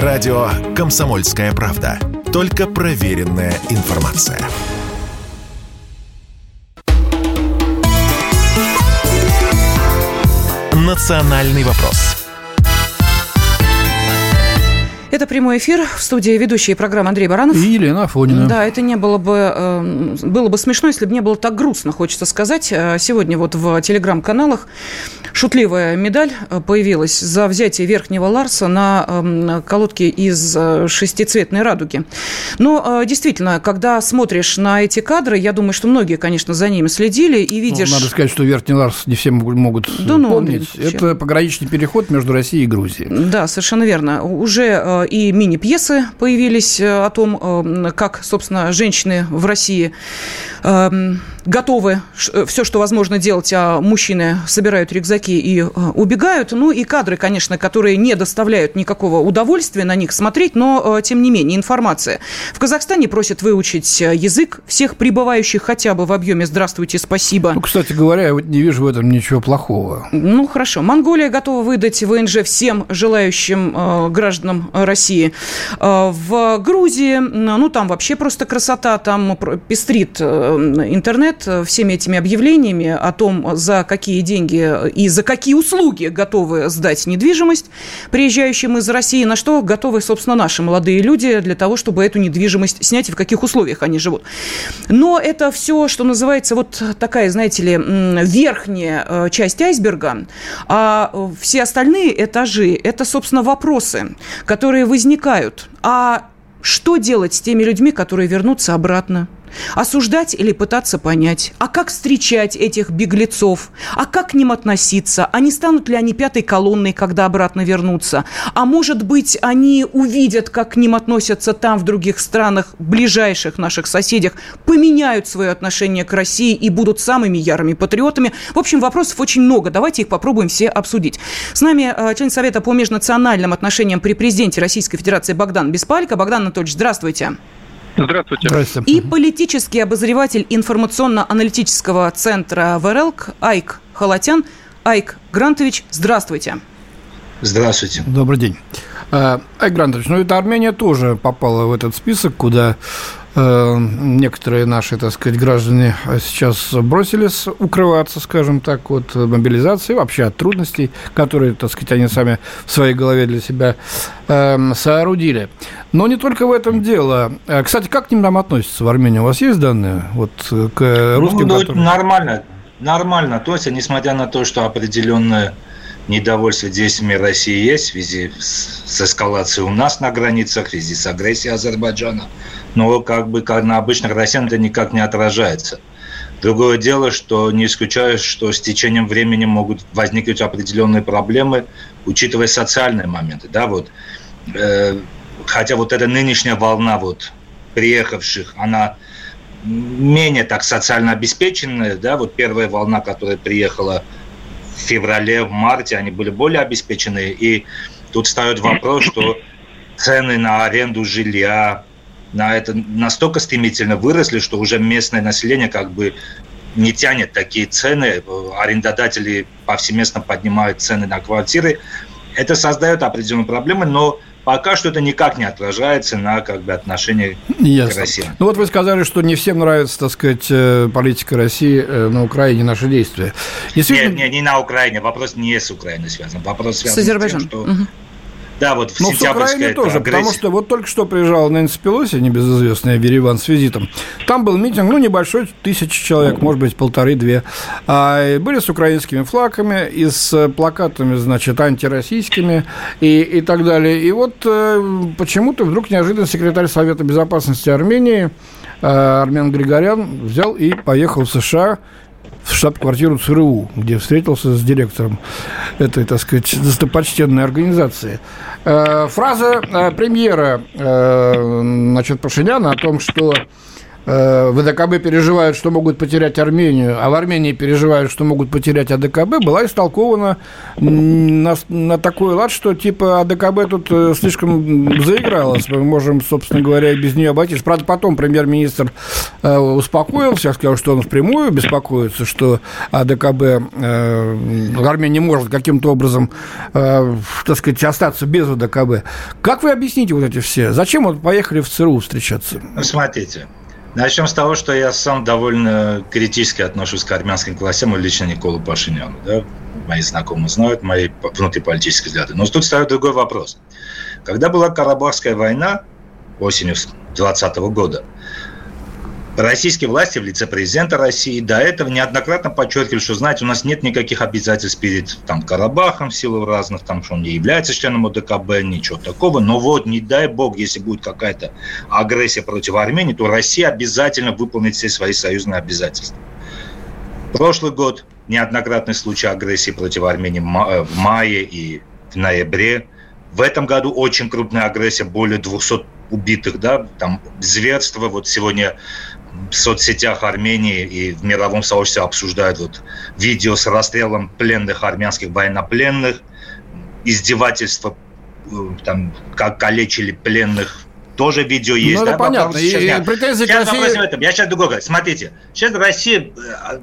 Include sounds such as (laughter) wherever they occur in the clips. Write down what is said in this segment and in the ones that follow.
Радио «Комсомольская правда». Только проверенная информация. «Национальный вопрос» Это прямой эфир в студии ведущей программы Андрей Баранов. И Елена Афонина. Да, это не было бы, э, было бы смешно, если бы не было так грустно, хочется сказать. Э, сегодня вот в телеграм-каналах шутливая медаль э, появилась за взятие Верхнего Ларса на эм, колодке из шестицветной радуги. Но действительно, когда смотришь на эти кадры, я думаю, что многие, конечно, за ними следили и ну, видишь... Ну, надо сказать, что Верхний Ларс не все могут да, ну, помнить. Это пограничный переход между Россией и Грузией. Да, совершенно верно. Уже и мини-пьесы появились э, о том, э, как, собственно, женщины в России эм, готовы э, все, что возможно делать, а мужчины собирают рюкзаки и убегают. Ну и кадры, конечно, которые не доставляют никакого удовольствия на них смотреть, но тем не менее информация. В Казахстане просят выучить язык всех прибывающих хотя бы в объеме «Здравствуйте, спасибо». Ну, кстати говоря, я вот не вижу в этом ничего плохого. Ну, хорошо. Монголия готова выдать ВНЖ всем желающим э, гражданам России. Э, в Грузии, ну, там вообще просто красота, там пестрит э, интернет всеми этими объявлениями о том, за какие деньги и за какие услуги готовы сдать недвижимость приезжающим из России, на что готовы, собственно, наши молодые люди для того, чтобы эту недвижимость снять и в каких условиях они живут. Но это все, что называется, вот такая, знаете ли, верхняя часть айсберга, а все остальные этажи – это, собственно, вопросы, которые возникают. А что делать с теми людьми, которые вернутся обратно? Осуждать или пытаться понять? А как встречать этих беглецов? А как к ним относиться? А не станут ли они пятой колонной, когда обратно вернутся? А может быть, они увидят, как к ним относятся там, в других странах, ближайших наших соседях, поменяют свое отношение к России и будут самыми ярыми патриотами? В общем, вопросов очень много. Давайте их попробуем все обсудить. С нами э, член Совета по межнациональным отношениям при президенте Российской Федерации Богдан Беспалько. Богдан Анатольевич, здравствуйте. Здравствуйте. Здравствуйте. И политический обозреватель информационно-аналитического центра ВРЛК Айк Халатян. Айк Грантович, здравствуйте. Здравствуйте. Добрый день. А, Айк Грантович, ну это Армения тоже попала в этот список, куда некоторые наши, так сказать, граждане сейчас бросились укрываться, скажем так, от мобилизации, вообще от трудностей, которые, так сказать, они сами в своей голове для себя э, соорудили. Но не только в этом дело. Э, кстати, как к ним там относятся в Армении? У вас есть данные вот, к русским? Ну, которые... нормально, нормально. То есть, несмотря на то, что определенное недовольство действиями России есть в связи с эскалацией у нас на границах, в связи с агрессией Азербайджана – но как бы как на обычных россиян это никак не отражается. Другое дело, что не исключаю, что с течением времени могут возникнуть определенные проблемы, учитывая социальные моменты. Да, вот, э, хотя вот эта нынешняя волна вот, приехавших, она менее так социально обеспеченная. Да, вот первая волна, которая приехала в феврале, в марте, они были более обеспеченные. И тут встает вопрос, что цены на аренду жилья, на это настолько стремительно выросли, что уже местное население как бы не тянет такие цены, арендодатели повсеместно поднимают цены на квартиры. Это создает определенные проблемы, но пока что это никак не отражается на как бы, отношении Ясно. к России. Ну вот вы сказали, что не всем нравится, так сказать, э, политика России э, на Украине, наши действия. Действительно... Нет, нет, не на Украине. Вопрос не с Украиной связан. Вопрос связан с, Азербайджаном. с тем, что угу. Да, вот в Но с Украиной тоже, агрессия. потому что вот только что приезжал Нэнси Пелоси, небезызвестная в Ереван, с визитом. Там был митинг, ну, небольшой, тысячи человек, может быть, полторы-две. А, были с украинскими флагами и с плакатами, значит, антироссийскими и, и так далее. И вот э, почему-то вдруг неожиданно секретарь Совета Безопасности Армении э, Армен Григорян взял и поехал в США в штаб-квартиру ЦРУ, где встретился с директором этой, так сказать, достопочтенной организации. Э, фраза э, премьера э, значит, Пашиняна о том, что в АДКБ переживают, что могут потерять Армению, а в Армении переживают, что могут потерять АДКБ, была истолкована на, на такой лад, что типа АДКБ тут э, слишком заигралась. Мы можем, собственно говоря, без нее обойтись. Правда, потом премьер-министр э, успокоился, сказал, что он впрямую беспокоится, что АДКБ э, Армения может каким-то образом, э, так сказать, остаться без АДКБ. Как вы объясните вот эти все? Зачем вот поехали в ЦРУ встречаться? Смотрите, Начнем с того, что я сам довольно критически отношусь к армянским властям и лично Николу Пашиняну. Да? Мои знакомые знают мои внутриполитические взгляды. Но тут ставит другой вопрос. Когда была Карабахская война осенью 2020 года, Российские власти в лице президента России до этого неоднократно подчеркивали, что, знаете, у нас нет никаких обязательств перед там, Карабахом в силу разных, там, что он не является членом ОДКБ, ничего такого. Но вот, не дай бог, если будет какая-то агрессия против Армении, то Россия обязательно выполнит все свои союзные обязательства. Прошлый год неоднократный случай агрессии против Армении в мае и в ноябре. В этом году очень крупная агрессия, более 200 убитых, да, там зверство. Вот сегодня в соцсетях Армении и в мировом сообществе обсуждают вот видео с расстрелом пленных армянских военнопленных, издевательства, э, там, как калечили пленных тоже видео есть. Ну, да? понятно. Сейчас, и, я, претензии сейчас России... в этом. Я сейчас другой говорю. Смотрите, сейчас Россия э,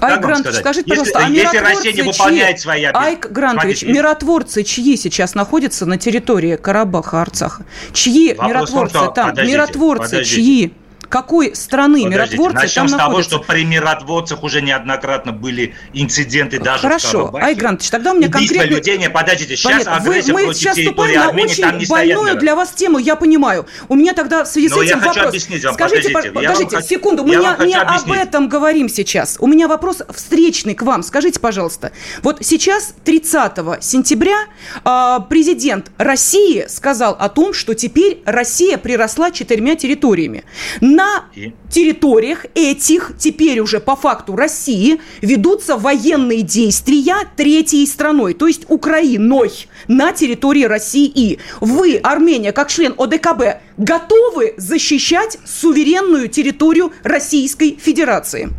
Ай, Грантович, скажите, если, пожалуйста, а если Россия не выполняет чьи? свои обязанности... Ай, Грантович, Смотрите. миротворцы чьи сейчас находятся на территории Карабаха, Арцаха? Чьи Вопрос миротворцы том, что... там? Подождите, миротворцы подождите. чьи? Какой страны Подождите, миротворцы начнем там с того, что при миротворцах уже неоднократно были инциденты даже Хорошо, в Айгрантович, тогда у меня конкретно... людей, не, подождите, сейчас Понятно. агрессия Вы, мы против сейчас территории на Армении, очень там не больную для вас тему, я понимаю. У меня тогда в связи Но с этим я вопрос... объяснить вам, Скажите, подождите, подождите хочу, секунду, мы не, не об этом говорим сейчас. У меня вопрос встречный к вам. Скажите, пожалуйста, вот сейчас, 30 сентября, а, президент России сказал о том, что теперь Россия приросла четырьмя территориями. На И? территориях этих, теперь уже по факту России, ведутся военные действия третьей страной, то есть Украиной на территории России. И вы, Армения, как член ОДКБ, готовы защищать суверенную территорию Российской Федерации?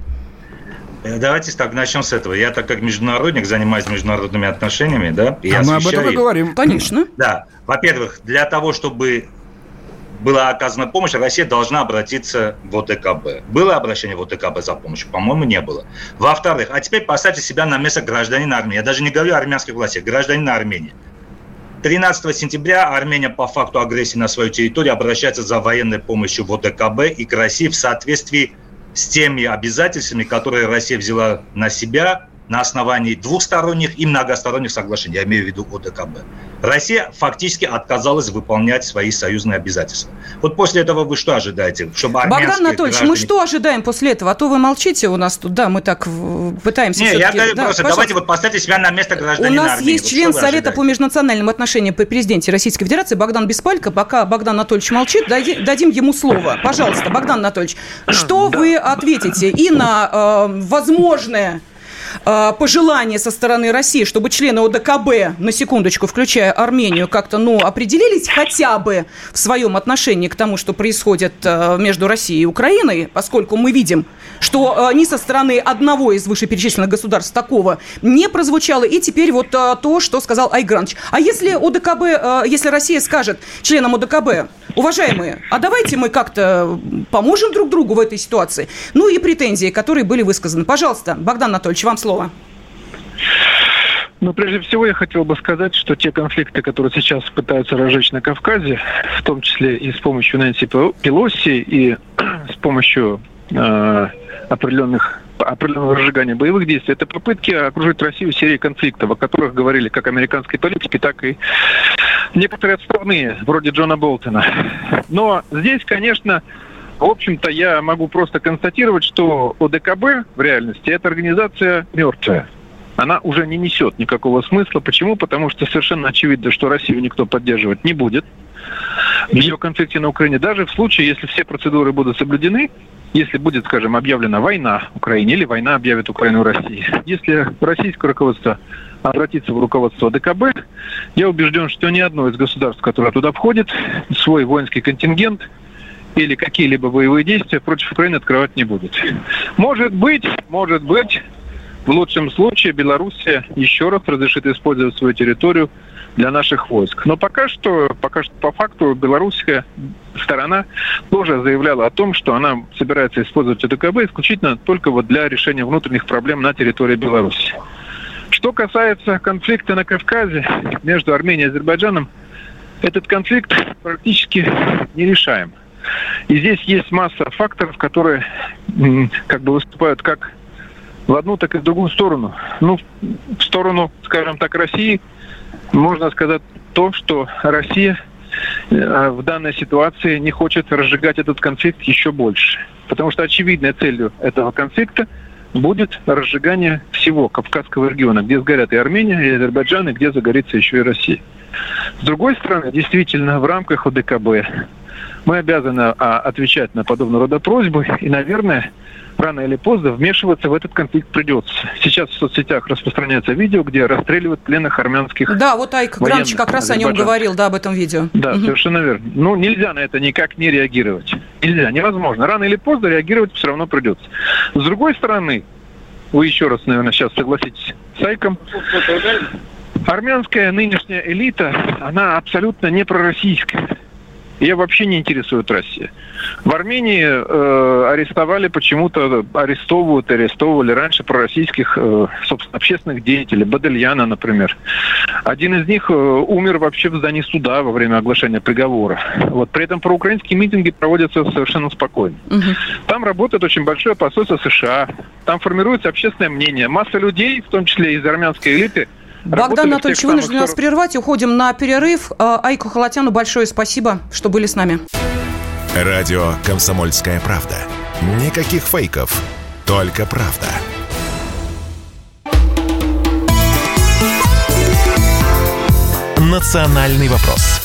Э, давайте так, начнем с этого. Я, так как международник, занимаюсь международными отношениями, да, и а мы об этом и говорим. Конечно. Да. Во-первых, для того, чтобы была оказана помощь, Россия должна обратиться в ОТКБ. Было обращение в ОТКБ за помощью? По-моему, не было. Во-вторых, а теперь поставьте себя на место гражданина Армении. Я даже не говорю о армянских властях, гражданина Армении. 13 сентября Армения по факту агрессии на свою территорию обращается за военной помощью в ОДКБ и к России в соответствии с теми обязательствами, которые Россия взяла на себя на основании двухсторонних и многосторонних соглашений, я имею в виду ОДКБ. Россия фактически отказалась выполнять свои союзные обязательства. Вот после этого вы что ожидаете? Чтобы Богдан Анатольевич, граждане... мы что ожидаем после этого? А то вы молчите у нас тут, да, мы так пытаемся Не, я говорю да, просто, пожалуйста. давайте вот поставьте себя на место гражданина У нас Армении. есть вот член Совета ожидаете? по межнациональным отношениям при президенте Российской Федерации Богдан Беспалько. Пока Богдан Анатольевич молчит, дадим ему слово. Пожалуйста, Богдан Анатольевич, что вы ответите и на э, возможное э, пожелания со стороны России, чтобы члены ОДКБ, на секундочку, включая Армению, как-то, ну, определились хотя бы в своем отношении к тому, что происходит э, между Россией и Украиной, поскольку мы видим, что э, ни со стороны одного из вышеперечисленных государств такого не прозвучало, и теперь вот э, то, что сказал Айгранович. А если ОДКБ, э, если Россия скажет членам ОДКБ, уважаемые, а давайте мы как-то поможем друг другу в этой ситуации, ну и претензии, которые были высказаны. Пожалуйста, Богдан Анатольевич, вам слово. Ну, прежде всего, я хотел бы сказать, что те конфликты, которые сейчас пытаются разжечь на Кавказе, в том числе и с помощью Нэнси Пелоси, и (clears throat) с помощью э, определенных определенного разжигания боевых действий, это попытки окружить Россию серией конфликтов, о которых говорили как американские политики, так и некоторые отставные, вроде Джона Болтона. Но здесь, конечно, в общем-то, я могу просто констатировать, что ОДКБ в реальности это организация мертвая. Она уже не несет никакого смысла. Почему? Потому что совершенно очевидно, что Россию никто поддерживать не будет в ее конфликте на Украине. Даже в случае, если все процедуры будут соблюдены, если будет, скажем, объявлена война Украине или война объявит Украину России. Если российское руководство обратиться в руководство ДКБ, я убежден, что ни одно из государств, которое туда входит, свой воинский контингент или какие-либо боевые действия против Украины открывать не будет. Может быть, может быть, в лучшем случае Белоруссия еще раз разрешит использовать свою территорию для наших войск. Но пока что, пока что по факту белорусская сторона тоже заявляла о том, что она собирается использовать ОДКБ исключительно только вот для решения внутренних проблем на территории Беларуси. Что касается конфликта на Кавказе между Арменией и Азербайджаном, этот конфликт практически нерешаем. И здесь есть масса факторов, которые как бы выступают как в одну, так и в другую сторону. Ну, в сторону, скажем так, России можно сказать то, что Россия э, в данной ситуации не хочет разжигать этот конфликт еще больше. Потому что очевидной целью этого конфликта будет разжигание всего Кавказского региона, где сгорят и Армения, и Азербайджан, и где загорится еще и Россия. С другой стороны, действительно, в рамках ОДКБ мы обязаны а, отвечать на подобного рода просьбы, и, наверное, рано или поздно вмешиваться в этот конфликт придется. Сейчас в соцсетях распространяется видео, где расстреливают пленных армянских Да, вот Айк Гранч как раз о нем говорил, да, об этом видео. Да, угу. совершенно верно. Ну, нельзя на это никак не реагировать. Нельзя, невозможно. Рано или поздно реагировать все равно придется. С другой стороны, вы еще раз, наверное, сейчас согласитесь с Айком, армянская нынешняя элита, она абсолютно не пророссийская. Ее вообще не интересует Россия. В Армении э, арестовали почему-то, арестовывают, арестовывали раньше пророссийских, э, собственно, общественных деятелей, Бадельяна, например. Один из них э, умер вообще в здании суда во время оглашения приговора. Вот. При этом проукраинские митинги проводятся совершенно спокойно. Угу. Там работает очень большое посольство США, там формируется общественное мнение. Масса людей, в том числе из армянской элиты, Богдан Анатольевич, вынужден нас прервать. Уходим на перерыв. А, Айку Халатяну большое спасибо, что были с нами. Радио «Комсомольская правда». Никаких фейков, только правда. «Национальный вопрос»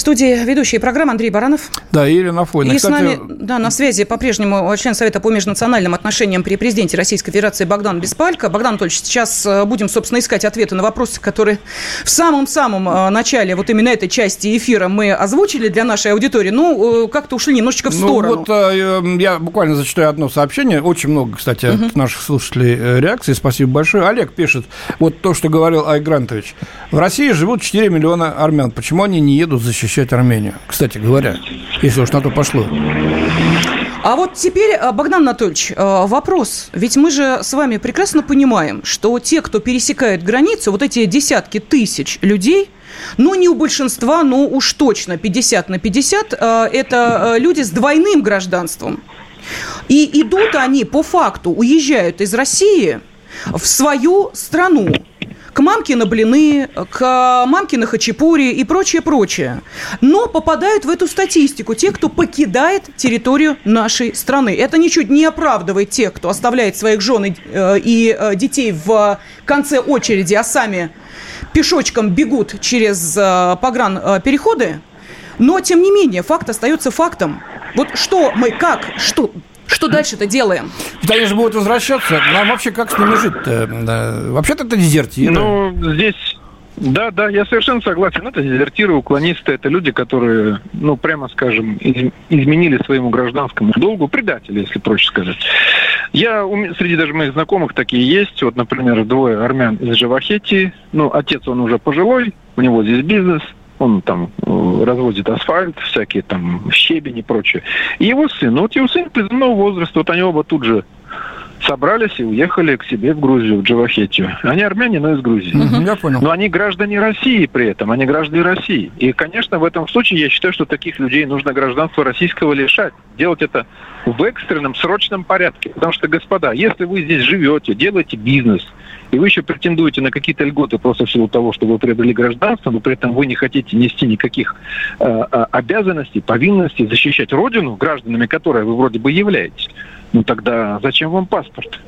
В студии ведущая программы Андрей Баранов. Да, Ирина Афонина. И Кстати... с нами да, на связи по-прежнему член Совета по межнациональным отношениям при президенте Российской Федерации Богдан Беспалько. Богдан Анатольевич, сейчас э, будем, собственно, искать ответы на вопросы, которые в самом-самом э, начале вот именно этой части эфира мы озвучили для нашей аудитории. Ну, э, как-то ушли немножечко в ну, сторону. Ну, вот я буквально зачитаю одно сообщение. Очень много, кстати, угу. от наших слушателей реакций. Спасибо большое. Олег пишет, вот то, что говорил Айгрантович. В России живут 4 миллиона армян. Почему они не едут защищать защищать Армению, кстати говоря, если уж на то пошло. А вот теперь, э, Богдан Анатольевич, э, вопрос. Ведь мы же с вами прекрасно понимаем, что те, кто пересекает границу, вот эти десятки тысяч людей, ну, не у большинства, но уж точно 50 на 50, э, это люди с двойным гражданством. И идут они по факту, уезжают из России в свою страну к мамке на блины, к мамке на хачапури и прочее, прочее. Но попадают в эту статистику те, кто покидает территорию нашей страны. Это ничуть не оправдывает тех, кто оставляет своих жен и, э, э, детей в конце очереди, а сами пешочком бегут через э, погран переходы. Но, тем не менее, факт остается фактом. Вот что мы, как, что, что дальше-то делаем? они же будут возвращаться. Нам вообще как с ними жить-то? Вообще-то это дезертиры. Ну, здесь да, да, я совершенно согласен. Это дезертиры, уклонисты, это люди, которые, ну, прямо скажем, изменили своему гражданскому долгу, предатели, если проще сказать. Я, среди даже моих знакомых такие есть. Вот, например, двое армян из Живахетии. Ну, отец, он уже пожилой, у него здесь бизнес – он там э, разводит асфальт, всякие там щебень и прочее. И его сын, ну вот его сын призывного возраста, вот они оба тут же собрались и уехали к себе в Грузию, в Джавахетию. Они армяне, но из Грузии. Угу, я понял. Но они граждане России при этом, они граждане России. И, конечно, в этом случае я считаю, что таких людей нужно гражданство российского лишать. Делать это в экстренном, срочном порядке. Потому что, господа, если вы здесь живете, делаете бизнес, и вы еще претендуете на какие-то льготы просто в силу того, что вы приобрели гражданство, но при этом вы не хотите нести никаких э, э обязанностей, повинностей защищать родину, гражданами которой вы вроде бы являетесь, ну тогда зачем вам паспорт?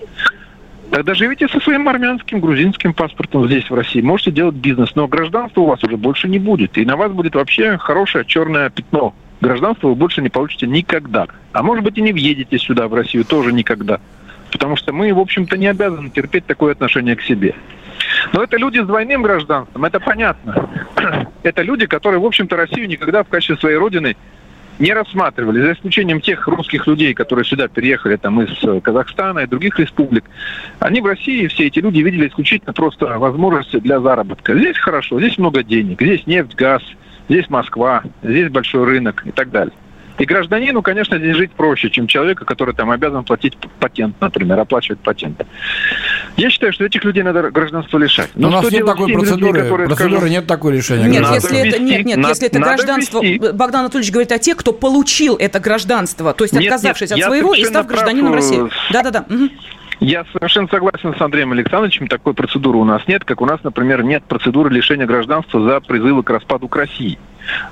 Тогда живите со своим армянским, грузинским паспортом здесь, в России. Можете делать бизнес, но гражданства у вас уже больше не будет. И на вас будет вообще хорошее черное пятно. Гражданство вы больше не получите никогда. А может быть и не въедете сюда, в Россию, тоже никогда. потому что мы, в общем-то, не обязаны терпеть такое отношение к себе. Но это люди с двойным гражданством, это понятно. (clears throat) Это люди, которые, в общем-то, Россию никогда в качестве своей родины не рассматривали, за исключением тех русских людей, которые сюда переехали там, из э, Казахстана и других республик. Они в России, все эти люди, видели исключительно просто возможности для заработка. Здесь хорошо, здесь много денег, здесь нефть, газ, здесь Москва, здесь большой рынок и так далее. И гражданину, конечно, здесь жить проще, чем человека, который там обязан платить патент, например, оплачивать патент. Я считаю, что этих людей надо гражданство лишать. Но, Но у нас нет такой процедуры. Людьми, процедуры скажут, нет такой решения. Нет, если это, нет, нет, надо, если это гражданство... Вести. Богдан Анатольевич говорит о тех, кто получил это гражданство, то есть нет, отказавшись нет, от своего и став гражданином России. Да-да-да. Угу. Я совершенно согласен с Андреем Александровичем. Такой процедуры у нас нет, как у нас, например, нет процедуры лишения гражданства за призывы к распаду к России.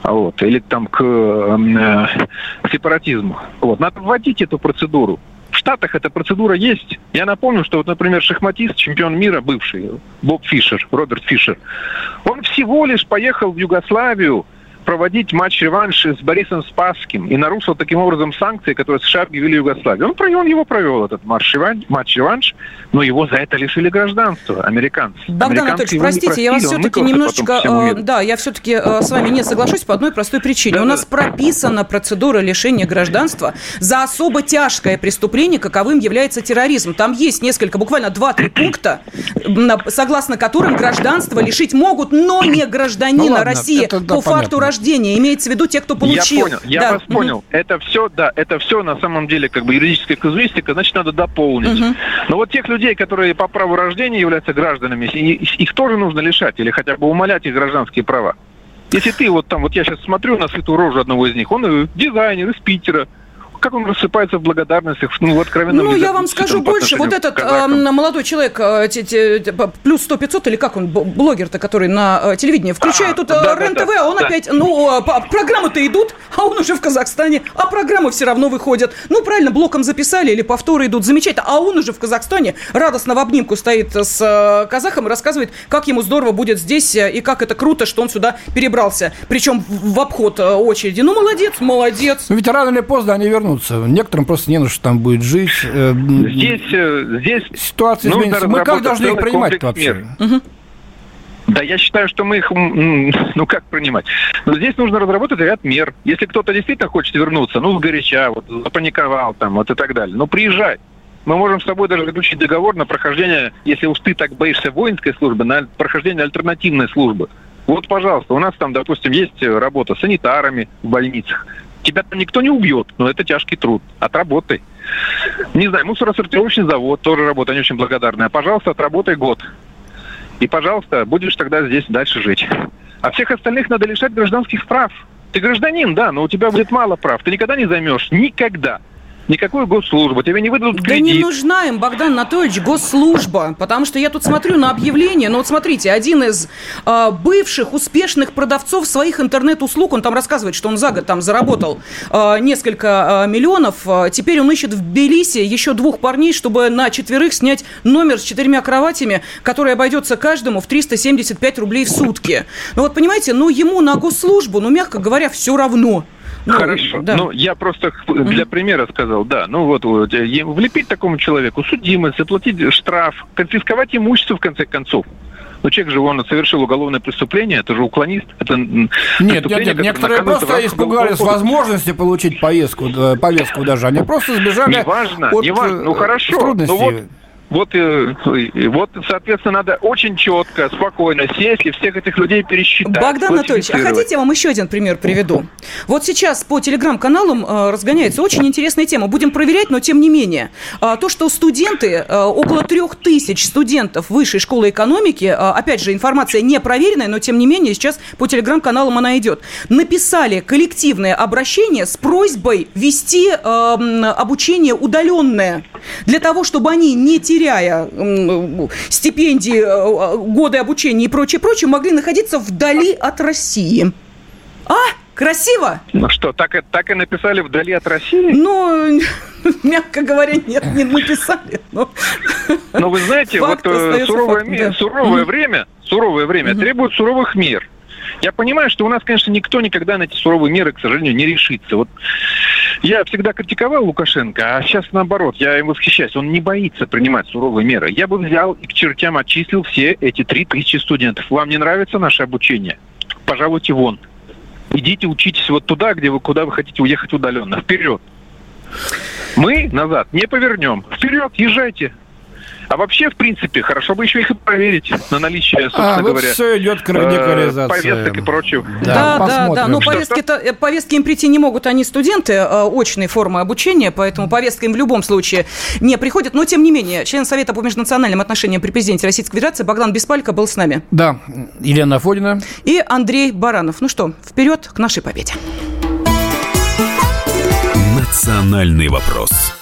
Вот, или там к, э, к сепаратизму. Вот. Надо вводить эту процедуру. В Штатах эта процедура есть. Я напомню, что вот, например, шахматист, чемпион мира бывший, Боб Фишер, Роберт Фишер, он всего лишь поехал в Югославию проводить матч-реванш с Борисом Спасским и нарушил таким образом санкции, которые США объявили Югославии. Он, провел, он его провел, этот матч-реванш, но его за это лишили гражданства, американцы. Богдан Анатольевич, простите, я вас все-таки немножечко... Э, да, я все-таки э, с вами не соглашусь по одной простой причине. Да, У нас да. прописана процедура лишения гражданства за особо тяжкое преступление, каковым является терроризм. Там есть несколько, буквально 2-3 (clears throat) пункта, согласно которым гражданство лишить могут, но не гражданина ну, ладно, России это, да, по понятно. факту рождения. Имеется в виду те, кто получил. Я понял, я да. вас угу. понял. Это все, да, это все на самом деле как бы юридическая казуистика, значит, надо дополнить. Угу. Но вот тех людей, которые по праву рождения являются гражданами, их тоже нужно лишать или хотя бы умолять их гражданские права. Если ты вот там, вот я сейчас смотрю на сытую рожу одного из них, он э, дизайнер из Питера, как он рассыпается в благодарностях, ну, в откровенном Ну, я вам скажу больше. Вот этот э, молодой человек, э, те, те, плюс 100-500, или как он, блогер-то, который на э, телевидении, включает а, тут да, РЕН-ТВ, да, да, а он да. опять, ну, программы-то идут, а он уже в Казахстане, а программы все равно выходят. Ну, правильно, блоком записали или повторы идут, замечательно. А он уже в Казахстане радостно в обнимку стоит с э, казахом и рассказывает, как ему здорово будет здесь э, и как это круто, что он сюда перебрался. Причем в, в обход э, очереди. Ну, молодец, молодец. Ну, ведь рано или поздно они вернутся вернуться. Некоторым просто не на что там будет жить. Э, здесь, э, здесь ситуация изменится. Мы как должны их принимать вообще? Угу. Да, я считаю, что мы их, (laughs) ну как принимать? Но здесь нужно разработать ряд мер. Если кто-то действительно хочет вернуться, ну, сгоряча, вот, запаниковал там, вот и так далее, ну, приезжай. Мы можем с тобой даже заключить договор на прохождение, если уж ты так боишься воинской службы, на прохождение альтернативной службы. Вот, пожалуйста, у нас там, допустим, есть работа с санитарами в больницах. Тебя там никто не убьет, но это тяжкий труд. Отработай. Не знаю, мусоросортировочный завод тоже работа, они очень благодарны. А, пожалуйста, отработай год. И, пожалуйста, будешь тогда здесь дальше жить. А всех остальных надо лишать гражданских прав. Ты гражданин, да, но у тебя будет мало прав. Ты никогда не займешь. Никогда никакую госслужбу, тебе не выдадут кредит. Да не нужна им, Богдан Анатольевич, госслужба, потому что я тут смотрю на объявление, ну вот смотрите, один из э, бывших успешных продавцов своих интернет-услуг, он там рассказывает, что он за год там заработал э, несколько э, миллионов, теперь он ищет в Белисе еще двух парней, чтобы на четверых снять номер с четырьмя кроватями, который обойдется каждому в 375 рублей в сутки. Ну вот понимаете, ну ему на госслужбу, ну мягко говоря, все равно. Ну, Хорошо. Да. Ну, я просто для примера сказал, да. Ну вот, вот влепить такому человеку судимость, заплатить штраф, конфисковать имущество в конце концов. Но человек же, он совершил уголовное преступление, это же уклонист. Это нет, нет, нет, некоторые просто испугались возможности получить поездку, повестку даже. Они просто сбежали неважно, от неважно. Ну, хорошо. трудностей. Ну, вот вот, э, вот, соответственно, надо очень четко, спокойно сесть и всех этих людей пересчитать. Богдан Анатольевич, а хотите, я вам еще один пример приведу? Вот сейчас по телеграм-каналам э, разгоняется очень интересная тема. Будем проверять, но тем не менее. Э, то, что студенты, э, около трех тысяч студентов Высшей школы экономики, опять же, информация не проверенная, но тем не менее сейчас по телеграм-каналам она идет, написали коллективное обращение с просьбой вести э, обучение удаленное для того, чтобы они не теряли теряя стипендии, э, годы обучения и прочее, прочее, могли находиться вдали от России. А? Красиво? Ну что, так, и так и написали вдали от России? Ну, (laughs) мягко говоря, нет, не написали. Но, но вы знаете, вот э, суровое, да. суровое время, суровое время угу. требует суровых мер. Я понимаю, что у нас, конечно, никто никогда на эти суровые меры, к сожалению, не решится. Вот я всегда критиковал Лукашенко, а сейчас наоборот, я им восхищаюсь. Он не боится принимать суровые меры. Я бы взял и к чертям отчислил все эти три тысячи студентов. Вам не нравится наше обучение? Пожалуйте вон. Идите учитесь вот туда, где вы, куда вы хотите уехать удаленно. Вперед. Мы назад не повернем. Вперед, езжайте. А вообще, в принципе, хорошо бы еще их и проверить на наличие, а, собственно а, вот говоря, все идет к радикализации. повесток и прочего. Да, да, да, да. Но повестки, -то, э, повестки им прийти не могут, они студенты э, очной формы обучения, поэтому повестка им в любом случае не приходит. Но, тем не менее, член Совета по межнациональным отношениям при президенте Российской Федерации Богдан Беспалько был с нами. Да, Елена Афонина. И Андрей Баранов. Ну что, вперед к нашей победе. Национальный вопрос.